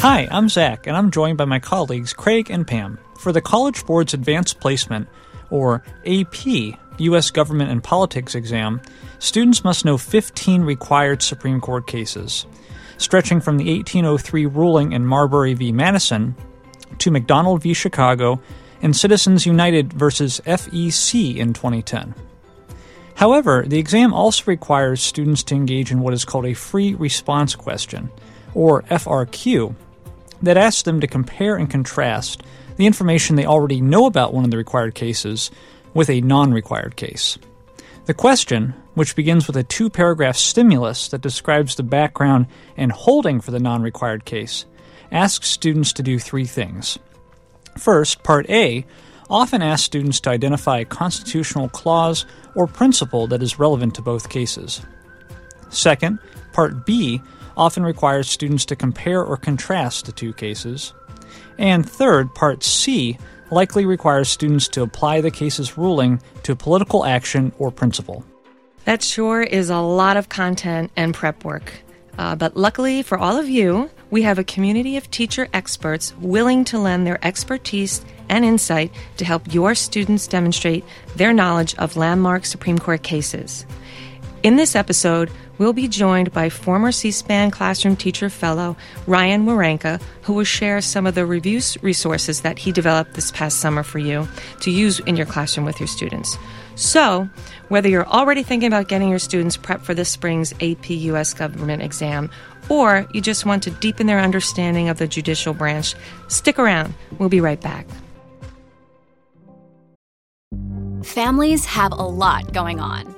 Hi, I'm Zach, and I'm joined by my colleagues Craig and Pam. For the College Board's Advanced Placement, or AP, U.S. Government and Politics exam, students must know 15 required Supreme Court cases, stretching from the 1803 ruling in Marbury v. Madison to McDonald v. Chicago and Citizens United versus FEC in 2010. However, the exam also requires students to engage in what is called a free response question, or FRQ, that asks them to compare and contrast the information they already know about one of the required cases with a non required case. The question, which begins with a two paragraph stimulus that describes the background and holding for the non required case, asks students to do three things. First, Part A often asks students to identify a constitutional clause or principle that is relevant to both cases. Second, Part B often requires students to compare or contrast the two cases. And third, Part C likely requires students to apply the case's ruling to political action or principle. That sure is a lot of content and prep work. Uh, but luckily for all of you, we have a community of teacher experts willing to lend their expertise and insight to help your students demonstrate their knowledge of landmark Supreme Court cases. In this episode, we'll be joined by former C SPAN classroom teacher fellow Ryan Waranka, who will share some of the review resources that he developed this past summer for you to use in your classroom with your students. So, whether you're already thinking about getting your students prepped for this spring's AP US government exam, or you just want to deepen their understanding of the judicial branch, stick around. We'll be right back. Families have a lot going on.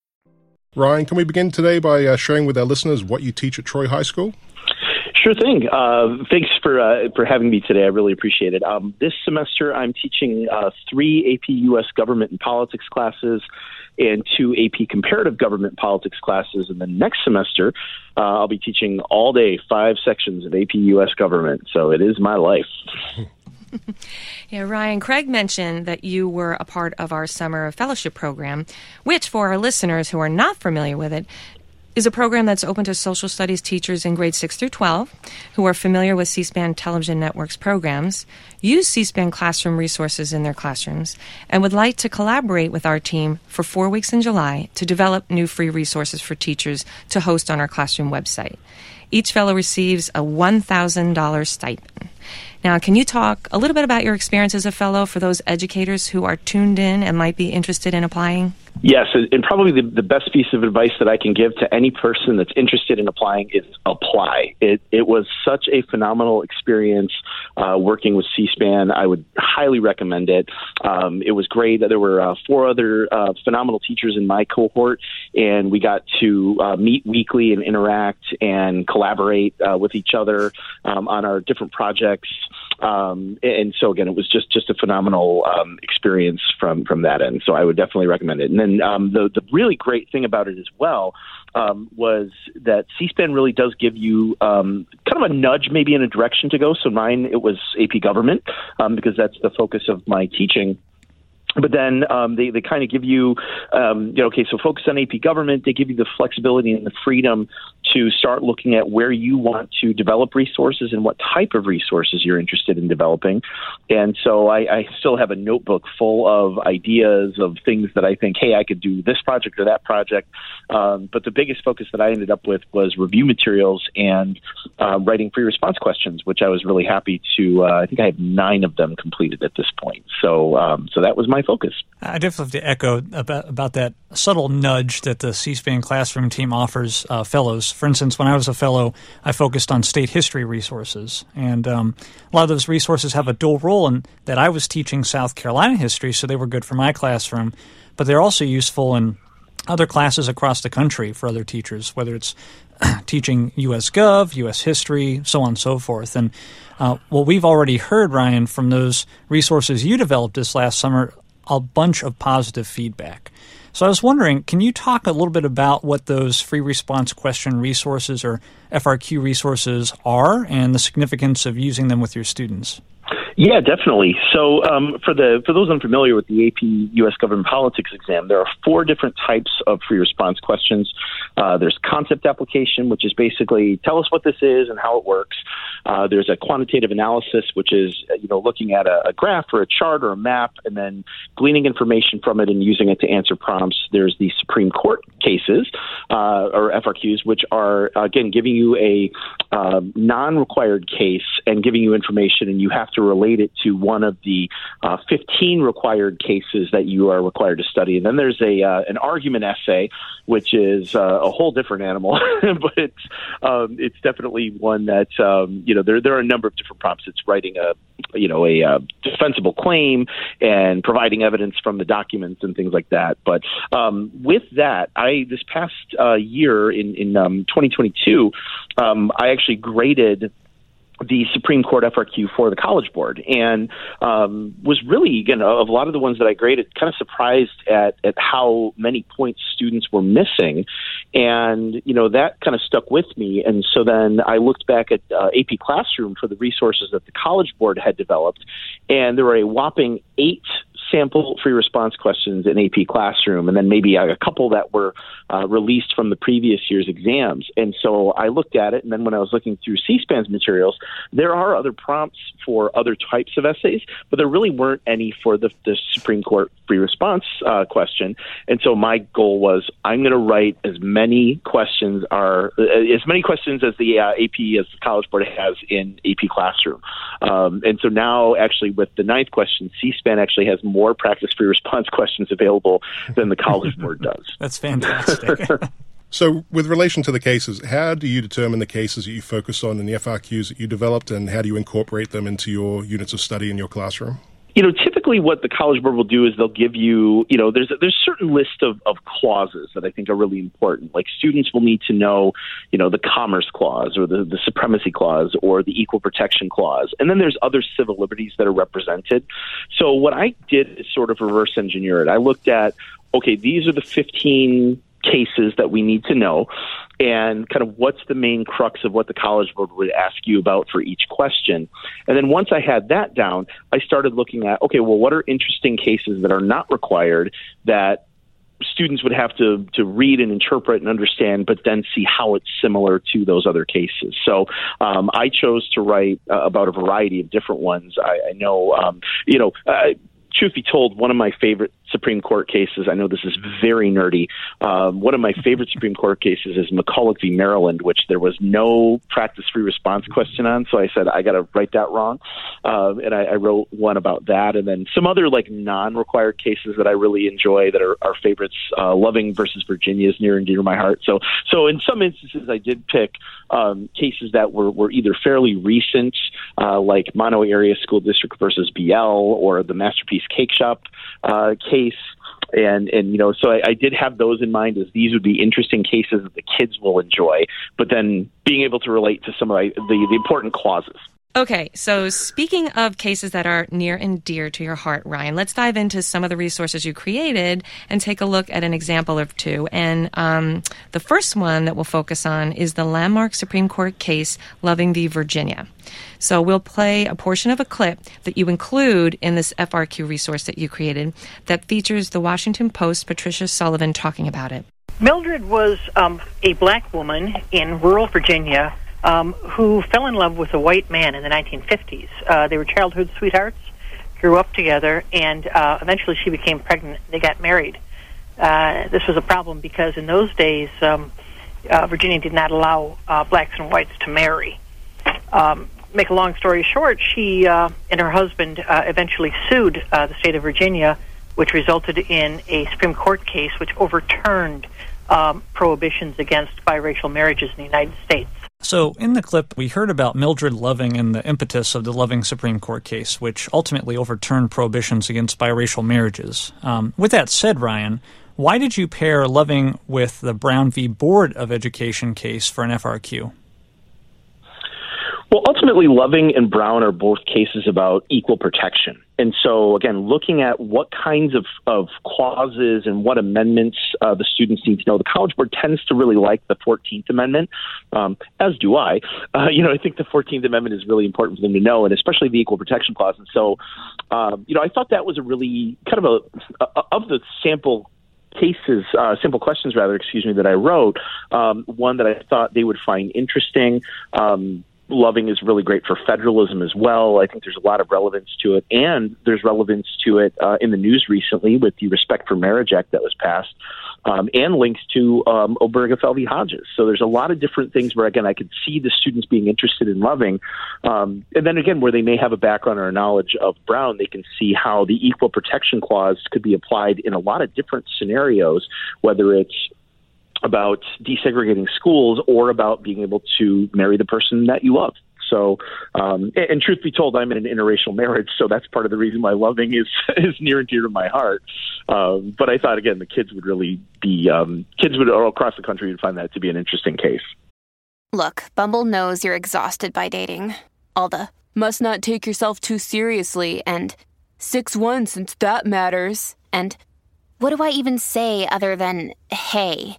Ryan, can we begin today by uh, sharing with our listeners what you teach at Troy High School? Sure thing. Uh, thanks for uh, for having me today. I really appreciate it. Um, this semester, I'm teaching uh, three AP U.S. Government and Politics classes and two AP Comparative Government Politics classes. And then next semester, uh, I'll be teaching all day five sections of AP U.S. Government. So it is my life. yeah, Ryan, Craig mentioned that you were a part of our summer of fellowship program, which, for our listeners who are not familiar with it, is a program that's open to social studies teachers in grades 6 through 12 who are familiar with C SPAN television networks programs, use C SPAN classroom resources in their classrooms, and would like to collaborate with our team for four weeks in July to develop new free resources for teachers to host on our classroom website. Each fellow receives a $1,000 stipend. Now, can you talk a little bit about your experience as a fellow for those educators who are tuned in and might be interested in applying? Yes, and probably the, the best piece of advice that I can give to any person that's interested in applying is apply. It, it was such a phenomenal experience uh, working with C-SPAN. I would highly recommend it. Um, it was great. That there were uh, four other uh, phenomenal teachers in my cohort, and we got to uh, meet weekly and interact and collaborate uh, with each other um, on our different projects. Um, and so again, it was just just a phenomenal um, experience from from that end. So I would definitely recommend it. And then um, the the really great thing about it as well um, was that C-SPAN really does give you um, kind of a nudge, maybe in a direction to go. So mine, it was AP Government um, because that's the focus of my teaching. But then um, they, they kind of give you, um, you know, okay, so focus on AP government. They give you the flexibility and the freedom to start looking at where you want to develop resources and what type of resources you're interested in developing. And so I, I still have a notebook full of ideas of things that I think, hey, I could do this project or that project. Um, but the biggest focus that I ended up with was review materials and uh, writing free response questions, which I was really happy to. Uh, I think I have nine of them completed at this point. So, um, so that was my focus. I definitely have to echo about, about that subtle nudge that the C-SPAN classroom team offers uh, fellows. For instance, when I was a fellow, I focused on state history resources, and um, a lot of those resources have a dual role in that I was teaching South Carolina history, so they were good for my classroom, but they're also useful in other classes across the country for other teachers, whether it's teaching U.S. Gov, U.S. history, so on and so forth. And uh, what we've already heard, Ryan, from those resources you developed this last summer, a bunch of positive feedback. So I was wondering, can you talk a little bit about what those free response question resources or FRQ resources are and the significance of using them with your students? Yeah, definitely. So, um, for the for those unfamiliar with the AP U.S. Government Politics exam, there are four different types of free response questions. Uh, there's concept application, which is basically tell us what this is and how it works. Uh, there's a quantitative analysis, which is you know looking at a, a, graph or a chart or a map and then gleaning information from it and using it to answer prompts. There's the Supreme Court cases uh, or FRQs, which are again giving you a um, non-required case and giving you information, and you have to relate it to one of the uh, 15 required cases that you are required to study. And then there's a uh, an argument essay, which is uh, a whole different animal, but it's um, it's definitely one that um, you know there there are a number of different prompts. It's writing a you know a, uh, defensible claim and providing evidence from the documents and things like that. But um, with that, I this past uh, year in in um, 2022, um, I actually graded the Supreme Court FRQ for the College Board, and um, was really, you know, of a lot of the ones that I graded, kind of surprised at at how many points students were missing, and you know that kind of stuck with me. And so then I looked back at uh, AP Classroom for the resources that the College Board had developed, and there were a whopping eight sample free response questions in AP Classroom, and then maybe a, couple that were uh, released from the previous year's exams. And so I looked at it, and then when I was looking through C-SPAN's materials, there are other prompts for other types of essays, but there really weren't any for the, the Supreme Court free response uh, question. And so my goal was I'm going to write as many questions are uh, as many questions as the uh, AP as the College Board has in AP Classroom. Um, and so now, actually, with the ninth question, C-SPAN actually has more practice free response questions available than the College Board does. That's fantastic. so, with relation to the cases, how do you determine the cases that you focus on in the FRQs that you developed, and how do you incorporate them into your units of study in your classroom? you know, typically what the College Board will do is they'll give you, you know, there's a, there's a certain list of, of clauses that I think are really important. Like students will need to know, you know, the Commerce Clause or the, the Supremacy Clause or the Equal Protection Clause. And then there's other civil liberties that are represented. So what I did is sort of reverse engineer it. I looked at, okay, these are the 15 cases that we need to know and kind of what's the main crux of what the college board would ask you about for each question. And then once I had that down, I started looking at okay, well, what are interesting cases that are not required that students would have to to read and interpret and understand, but then see how it's similar to those other cases. So um, I chose to write uh, about a variety of different ones. I, I know, um, you know. Uh, truth be told, one of my favorite Supreme Court cases. I know this is very nerdy. Um, one of my favorite Supreme Court cases is McCulloch v. Maryland, which there was no practice free response question on. So I said I got to write that wrong, um, and I, I wrote one about that, and then some other like non-required cases that I really enjoy that are, are favorites. Uh, Loving versus Virginia is near and dear to my heart. So so in some instances, I did pick um, cases that were were either fairly recent, uh, like Mahanoy Area School District versus BL, or the Masterpiece Cake Shop uh, case case and and you know so I, I did have those in mind as these would be interesting cases that the kids will enjoy but then being able to relate to some of the, the important clauses Okay, so speaking of cases that are near and dear to your heart, Ryan, let's dive into some of the resources you created and take a look at an example or two. And um, the first one that we'll focus on is the landmark Supreme Court case Loving v. Virginia. So we'll play a portion of a clip that you include in this FRQ resource that you created that features the Washington Post Patricia Sullivan talking about it. Mildred was um, a black woman in rural Virginia um, who fell in love with a white man in the 1950s. Uh, they were childhood sweethearts, grew up together, and uh, eventually she became pregnant. They got married. Uh, this was a problem because in those days, um, uh, Virginia did not allow uh, blacks and whites to marry. Um, make a long story short, she uh, and her husband uh, eventually sued uh, the state of Virginia, which resulted in a Supreme Court case which overturned um, prohibitions against biracial marriages in the United States. So, in the clip, we heard about Mildred Loving and the impetus of the Loving Supreme Court case, which ultimately overturned prohibitions against biracial marriages. Um, with that said, Ryan, why did you pair Loving with the Brown v. Board of Education case for an FRQ? Well, ultimately, Loving and Brown are both cases about equal protection. And so, again, looking at what kinds of, of clauses and what amendments uh, the students need to know, the College Board tends to really like the 14th Amendment, um, as do I. Uh, you know, I think the 14th Amendment is really important for them to know, and especially the Equal Protection Clause. And so, um, you know, I thought that was a really kind of a, a of the sample cases, uh, simple questions rather, excuse me, that I wrote, um, one that I thought they would find interesting. Um, Loving is really great for federalism as well. I think there's a lot of relevance to it, and there's relevance to it uh, in the news recently with the Respect for Marriage Act that was passed, um, and links to um, Obergefell v. Hodges. So there's a lot of different things where, again, I could see the students being interested in Loving, um, and then again, where they may have a background or a knowledge of Brown, they can see how the Equal Protection Clause could be applied in a lot of different scenarios, whether it's about desegregating schools or about being able to marry the person that you love. So, um, and, truth be told, I'm in an interracial marriage, so that's part of the reason why loving is is near and dear to my heart. Um, but I thought again, the kids would really be um, kids would all across the country would find that to be an interesting case. Look, Bumble knows you're exhausted by dating. All the must not take yourself too seriously and six one since that matters. And what do I even say other than hey?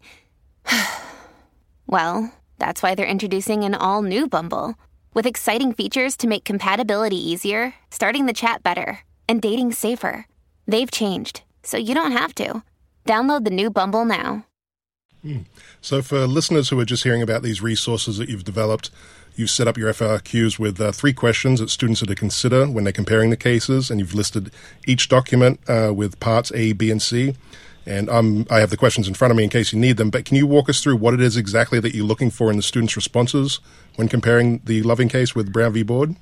well, that's why they're introducing an all new Bumble with exciting features to make compatibility easier, starting the chat better, and dating safer. They've changed, so you don't have to. Download the new Bumble now. Hmm. So, for listeners who are just hearing about these resources that you've developed, you've set up your FRQs with uh, three questions that students are to consider when they're comparing the cases, and you've listed each document uh, with parts A, B, and C. And um, I have the questions in front of me in case you need them. But can you walk us through what it is exactly that you're looking for in the students' responses when comparing the Loving case with Brown v. Board?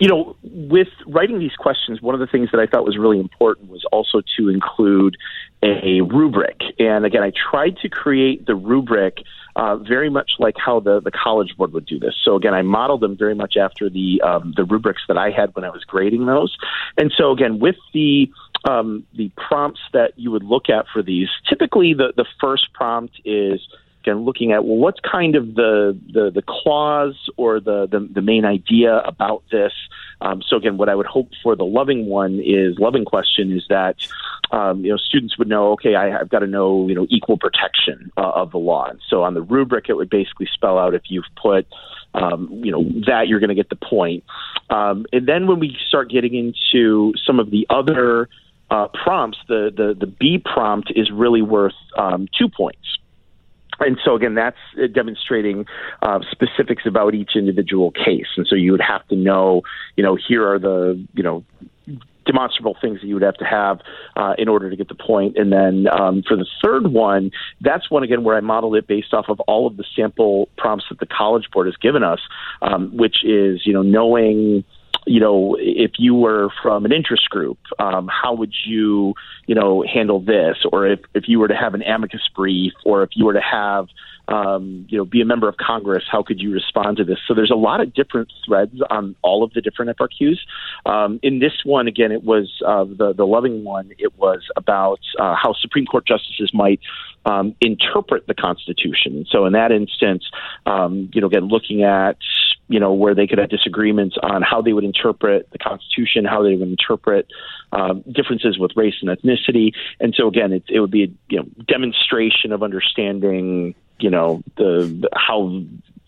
You know, with writing these questions, one of the things that I thought was really important was also to include a rubric. And again, I tried to create the rubric uh, very much like how the, the College Board would do this. So again, I modeled them very much after the um, the rubrics that I had when I was grading those. And so again, with the um, the prompts that you would look at for these, typically the, the first prompt is again looking at well what's kind of the the, the clause or the, the, the main idea about this? Um, so again what i would hope for the loving one is loving question is that um, you know students would know okay I, have got to know you know equal protection uh, of the law. And so on the rubric it would basically spell out if you've put um, you know that you're going to get the point. Um, and then when we start getting into some of the other uh, prompts, the, the, the B prompt is really worth um, two points. And so again, that's uh, demonstrating uh, specifics about each individual case. And so you would have to know, you know, here are the, you know, demonstrable things that you would have to have uh, in order to get the point. And then um, for the third one, that's one again where I modeled it based off of all of the sample prompts that the College Board has given us, um, which is you know knowing you know, if you were from an interest group, um, how would you, you know, handle this? Or if, if you were to have an amicus brief, or if you were to have, um, you know, be a member of Congress, how could you respond to this? So there's a lot of different threads on all of the different FRQs. Um, in this one, again, it was uh, the the loving one. It was about uh, how Supreme Court justices might um, interpret the Constitution. So in that instance, um, you know, again, looking at you know, where they could have disagreements on how they would interpret the Constitution, how they would interpret um, differences with race and ethnicity. And so, again, it, it would be a you know, demonstration of understanding, you know, the how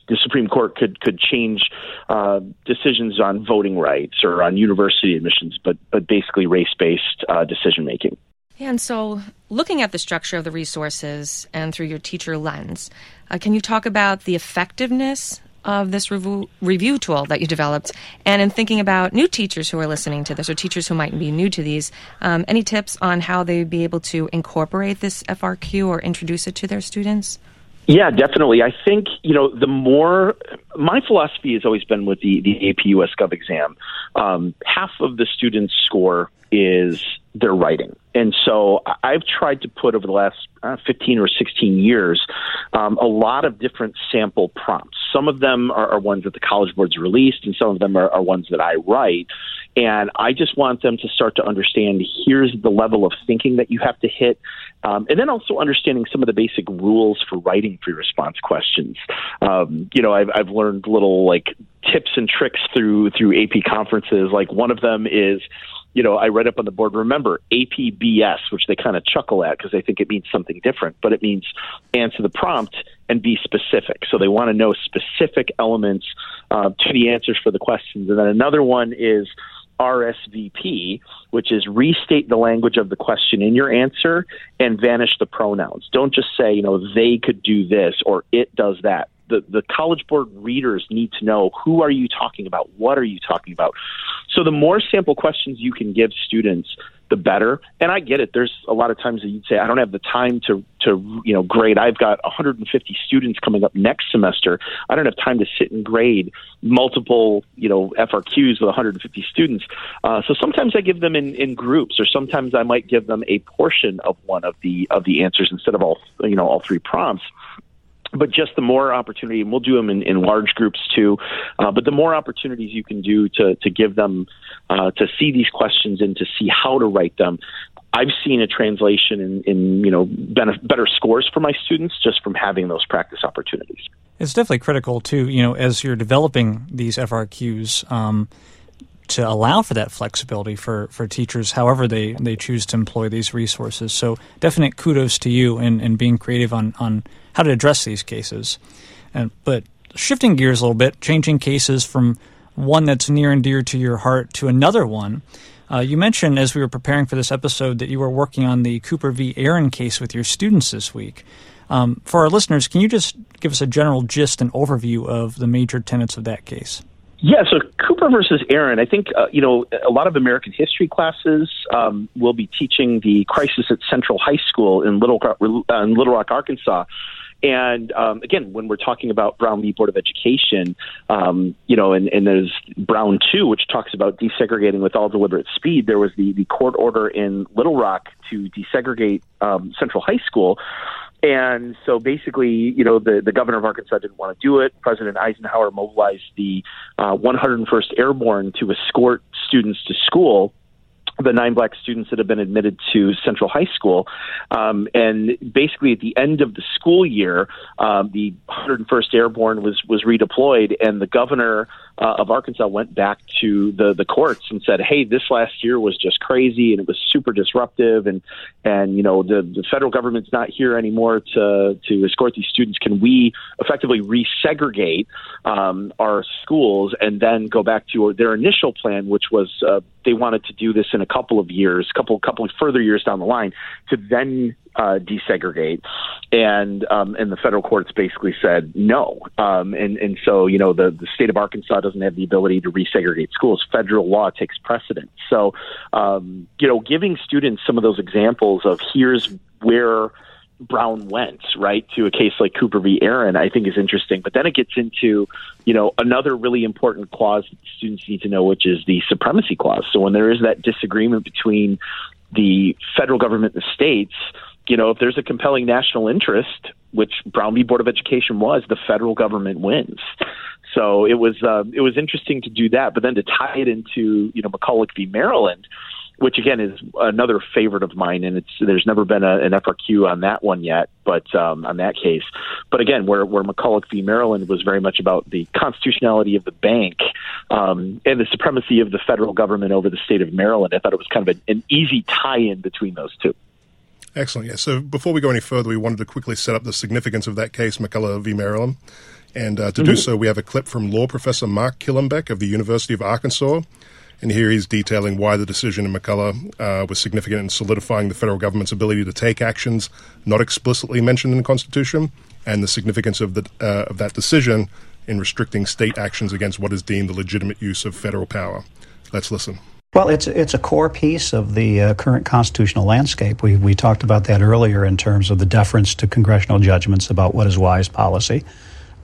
the Supreme Court could could change uh, decisions on voting rights or on university admissions, but but basically race based uh, decision making. And so, looking at the structure of the resources and through your teacher lens, uh, can you talk about the effectiveness of this review, review tool that you developed? And in thinking about new teachers who are listening to this or teachers who might be new to these, um, any tips on how they'd be able to incorporate this FRQ or introduce it to their students? Yeah, definitely. I think, you know, the more my philosophy has always been with the, the AP US Gov exam, um, half of the students' score is their writing. And so I've tried to put over the last uh, 15 or 16 years um, a lot of different sample prompts. Some of them are, are ones that the College Board's released, and some of them are, are ones that I write. And I just want them to start to understand here's the level of thinking that you have to hit. Um, and then also understanding some of the basic rules for writing free response questions. Um, you know, I've, I've learned little like tips and tricks through through AP conferences. Like one of them is you know, I read up on the board. Remember APBS, which they kind of chuckle at because they think it means something different, but it means answer the prompt and be specific. So they want to know specific elements uh, to the answers for the questions. And then another one is RSVP, which is restate the language of the question in your answer and vanish the pronouns. Don't just say, you know, they could do this or it does that the, the college board readers need to know who are you talking about? What are you talking about? So the more sample questions you can give students the better. And i get it. There's a lot of times that you'd say i don't have the time to to you know grade. I've got 150 students coming up next semester. I don't have time to sit and grade multiple you know frqs with 150 students. Uh, so sometimes i give them in in groups or sometimes i might give them a portion of one of the of the answers instead of all you know all three prompts but just the more opportunity, and we'll do them in, in large groups too. Uh, but the more opportunities you can do to to give them uh, to see these questions and to see how to write them, I've seen a translation in, in you know better scores for my students just from having those practice opportunities. It's definitely critical too. You know, as you're developing these FRQs. Um, to allow for that flexibility for, for teachers, however they, they choose to employ these resources. So, definite kudos to you in, in being creative on, on how to address these cases. And, but shifting gears a little bit, changing cases from one that's near and dear to your heart to another one. Uh, you mentioned as we were preparing for this episode that you were working on the Cooper v. Aaron case with your students this week. Um, for our listeners, can you just give us a general gist and overview of the major tenets of that case? Yeah, so Cooper versus Aaron, I think, uh, you know, a lot of American history classes um, will be teaching the crisis at Central High School in Little, uh, in Little Rock, Arkansas. And um, again, when we're talking about Brown v. Board of Education, um, you know, and, and there's Brown 2, which talks about desegregating with all deliberate speed. There was the, the court order in Little Rock to desegregate um, Central High School. And so basically, you know, the, the governor of Arkansas didn't want to do it. President Eisenhower mobilized the uh, 101st Airborne to escort students to school the nine black students that have been admitted to Central High School. Um, and basically, at the end of the school year, um, the 101st Airborne was was redeployed, and the governor uh, of Arkansas went back to the the courts and said, "Hey, this last year was just crazy, and it was super disruptive, and and you know the the federal government's not here anymore to to escort these students. Can we effectively resegregate um, our schools and then go back to their initial plan, which was uh, they wanted to do this in a couple of years, couple couple further years down the line, to then uh, desegregate, and um, and the federal courts basically said no, um, and and so you know the the state of Arkansas doesn't have the ability to resegregate schools. Federal law takes precedence. So um, you know, giving students some of those examples of here's where Brown went, right, to a case like Cooper v. Aaron, I think is interesting. But then it gets into, you know, another really important clause that students need to know, which is the supremacy clause. So when there is that disagreement between the federal government and the states, you know, if there's a compelling national interest, which Brown v. Board of Education was, the federal government wins. So it was uh, it was interesting to do that, but then to tie it into you know McCulloch v. Maryland, which again is another favorite of mine, and it's there's never been a, an FRQ on that one yet, but um, on that case. But again, where where McCulloch v. Maryland was very much about the constitutionality of the bank um, and the supremacy of the federal government over the state of Maryland, I thought it was kind of an, an easy tie-in between those two. Excellent. Yeah. So before we go any further, we wanted to quickly set up the significance of that case, McCulloch v. Maryland. And uh, to mm-hmm. do so, we have a clip from law professor Mark Killenbeck of the University of Arkansas and here he's detailing why the decision in McCulloch uh, was significant in solidifying the federal government's ability to take actions not explicitly mentioned in the Constitution, and the significance of, the, uh, of that decision in restricting state actions against what is deemed the legitimate use of federal power. Let's listen. Well, it's it's a core piece of the uh, current constitutional landscape. We we talked about that earlier in terms of the deference to congressional judgments about what is wise policy.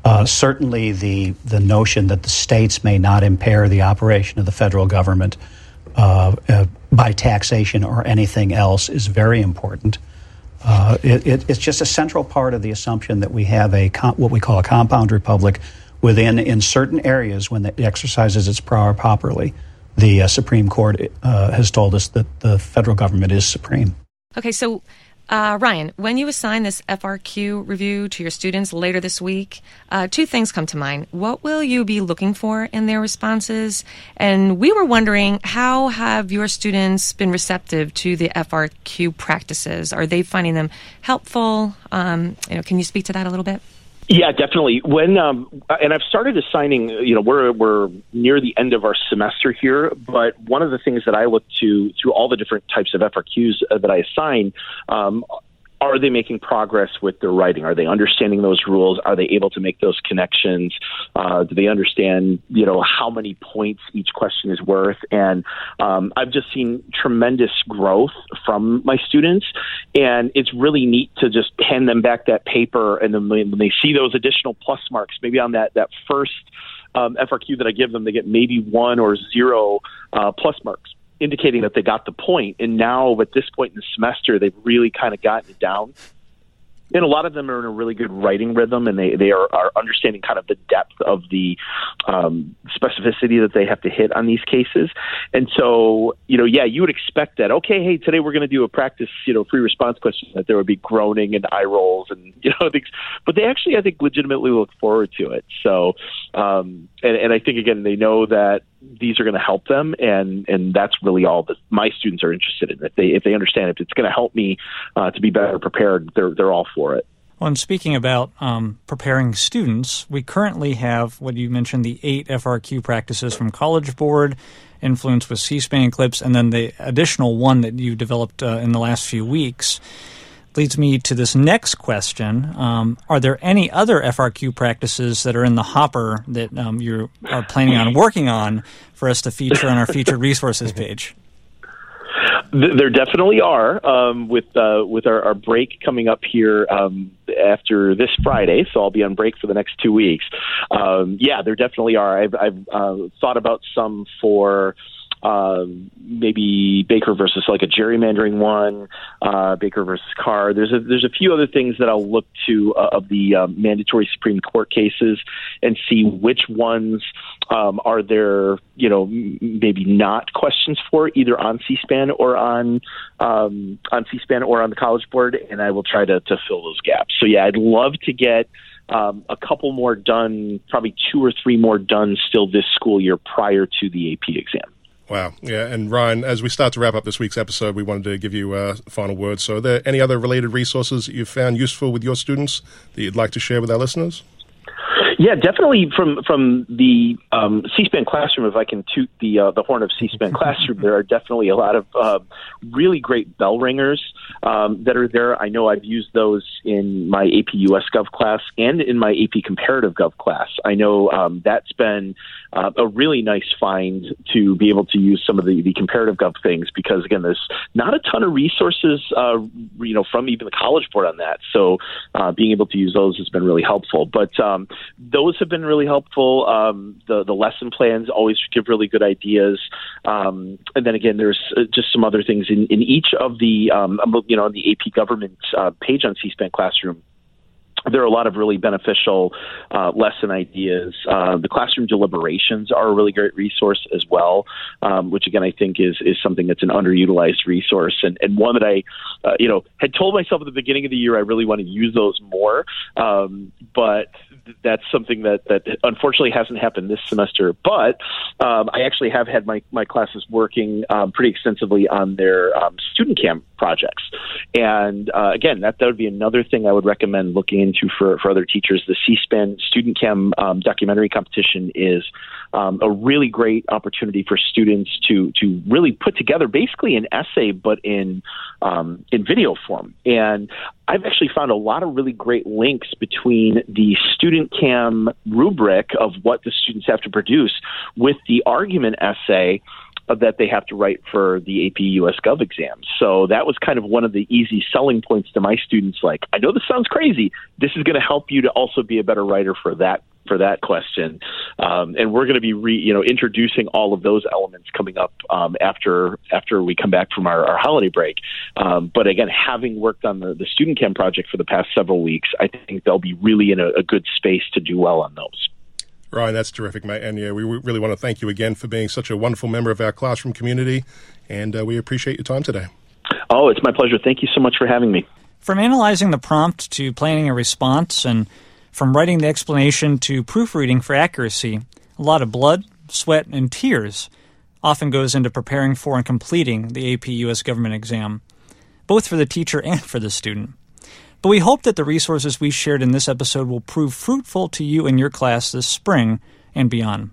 Uh, certainly, the the notion that the states may not impair the operation of the federal government uh, uh, by taxation or anything else is very important. Uh, it, it, it's just a central part of the assumption that we have a what we call a compound republic within in certain areas when it exercises its power properly. The uh, Supreme Court uh, has told us that the federal government is supreme. Okay, so uh, Ryan, when you assign this FRQ review to your students later this week, uh, two things come to mind. What will you be looking for in their responses? And we were wondering, how have your students been receptive to the FRQ practices? Are they finding them helpful? Um, you know, can you speak to that a little bit? Yeah, definitely. When um, and I've started assigning. You know, we're we're near the end of our semester here, but one of the things that I look to through all the different types of FRQs uh, that I assign um, are they making progress with their writing? Are they understanding those rules? Are they able to make those connections? Uh, do they understand, you know, how many points each question is worth? And um, I've just seen tremendous growth from my students, and it's really neat to just hand them back that paper, and then when they see those additional plus marks, maybe on that that first um, FRQ that I give them, they get maybe one or zero uh, plus marks indicating that they got the point. And now, at this point in the semester, they've really kind of gotten it down and a lot of them are in a really good writing rhythm and they, they are, are understanding kind of the depth of the um, specificity that they have to hit on these cases. And so, you know, yeah, you would expect that, okay, hey, today we're going to do a practice, you know, free response question that there would be groaning and eye rolls and, you know, things, but they actually, I think, legitimately look forward to it. So, um, and, and I think, again, they know that these are going to help them and and that's really all that my students are interested in. If they if they understand if it's going to help me uh, to be better prepared they're they're all for it. Well, and speaking about um, preparing students, we currently have what you mentioned the eight FRQ practices from College Board, influence with C SPAN clips, and then the additional one that you developed uh, in the last few weeks leads me to this next question. Um, are there any other FRQ practices that are in the hopper that um, you are planning on working on for us to feature on our featured resources page? There definitely are. Um, with uh, with our, our, break coming up here um, after this Friday, so I'll be on break for the next two weeks. Um, yeah, there definitely are. I've, I've uh, thought about some for um, maybe Baker versus like a gerrymandering one, uh, Baker versus Carr. There's a there's a few other things that I'll look to uh, of the um, mandatory Supreme Court cases and see which ones um, are there, you know, maybe not questions for either on C-SPAN or on um, on C-SPAN or on the College Board, and I will try to to fill those gaps. So yeah, I'd love to get. Um, a couple more done, probably two or three more done still this school year prior to the AP exam. Wow. Yeah. And Ryan, as we start to wrap up this week's episode, we wanted to give you a final word. So, are there any other related resources that you've found useful with your students that you'd like to share with our listeners? Yeah, definitely from from the um, C-SPAN classroom. If I can toot the uh, the horn of C-SPAN classroom, there are definitely a lot of uh, really great bell ringers um, that are there. I know I've used those in my AP US Gov class and in my AP Comparative Gov class. I know um, that's been uh, a really nice find to be able to use some of the, the comparative gov things because again, there's not a ton of resources, uh, you know, from even the College Board on that. So uh, being able to use those has been really helpful. But um, those have been really helpful. Um, the the lesson plans always give really good ideas, um, and then again, there's uh, just some other things in, in each of the um, you know the AP government uh, page on C-SPAN Classroom there are a lot of really beneficial uh, lesson ideas. Uh, the classroom deliberations are a really great resource as well, um, which again I think is is something that's an underutilized resource and, and one that I, uh, you know, had told myself at the beginning of the year I really want to use those more, um, but that's something that that unfortunately hasn't happened this semester. But um, I actually have had my my classes working um, pretty extensively on their um, student cam projects, and uh, again, that that would be another thing I would recommend looking for for other teachers. The C-SPAN Student Cam um, documentary competition is um, a really great opportunity for students to to really put together basically an essay, but in um, in video form. And I've actually found a lot of really great links between the student cam rubric of what the students have to produce with the argument essay that they have to write for the AP US Gov exams. So that was kind of one of the easy selling points to my students. Like, I know this sounds crazy. This is going to help you to also be a better writer for that for that question. Um, and we're going to be re, you know introducing all of those elements coming up um, after after we come back from our, our holiday break. Um, but again, having worked on the, the student cam project for the past several weeks, I think they'll be really in a, a good space to do well on those. Ryan, that's terrific, mate. And yeah, we really want to thank you again for being such a wonderful member of our classroom community. And uh, we appreciate your time today. Oh, it's my pleasure. Thank you so much for having me. From analyzing the prompt to planning a response and from writing the explanation to proofreading for accuracy, a lot of blood, sweat, and tears often goes into preparing for and completing the AP US government exam, both for the teacher and for the student. But we hope that the resources we shared in this episode will prove fruitful to you in your class this spring and beyond.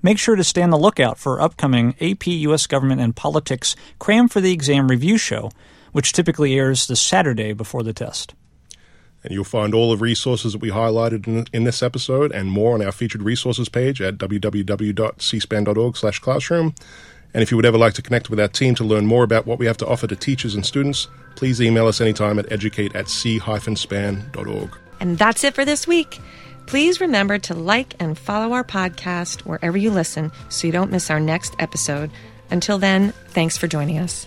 Make sure to stay on the lookout for upcoming AP US Government and Politics Cram for the Exam review show, which typically airs the Saturday before the test. And you'll find all the resources that we highlighted in, in this episode and more on our featured resources page at www.cspan.org slash classroom. And if you would ever like to connect with our team to learn more about what we have to offer to teachers and students, please email us anytime at educate at c-span.org. And that's it for this week. Please remember to like and follow our podcast wherever you listen so you don't miss our next episode. Until then, thanks for joining us.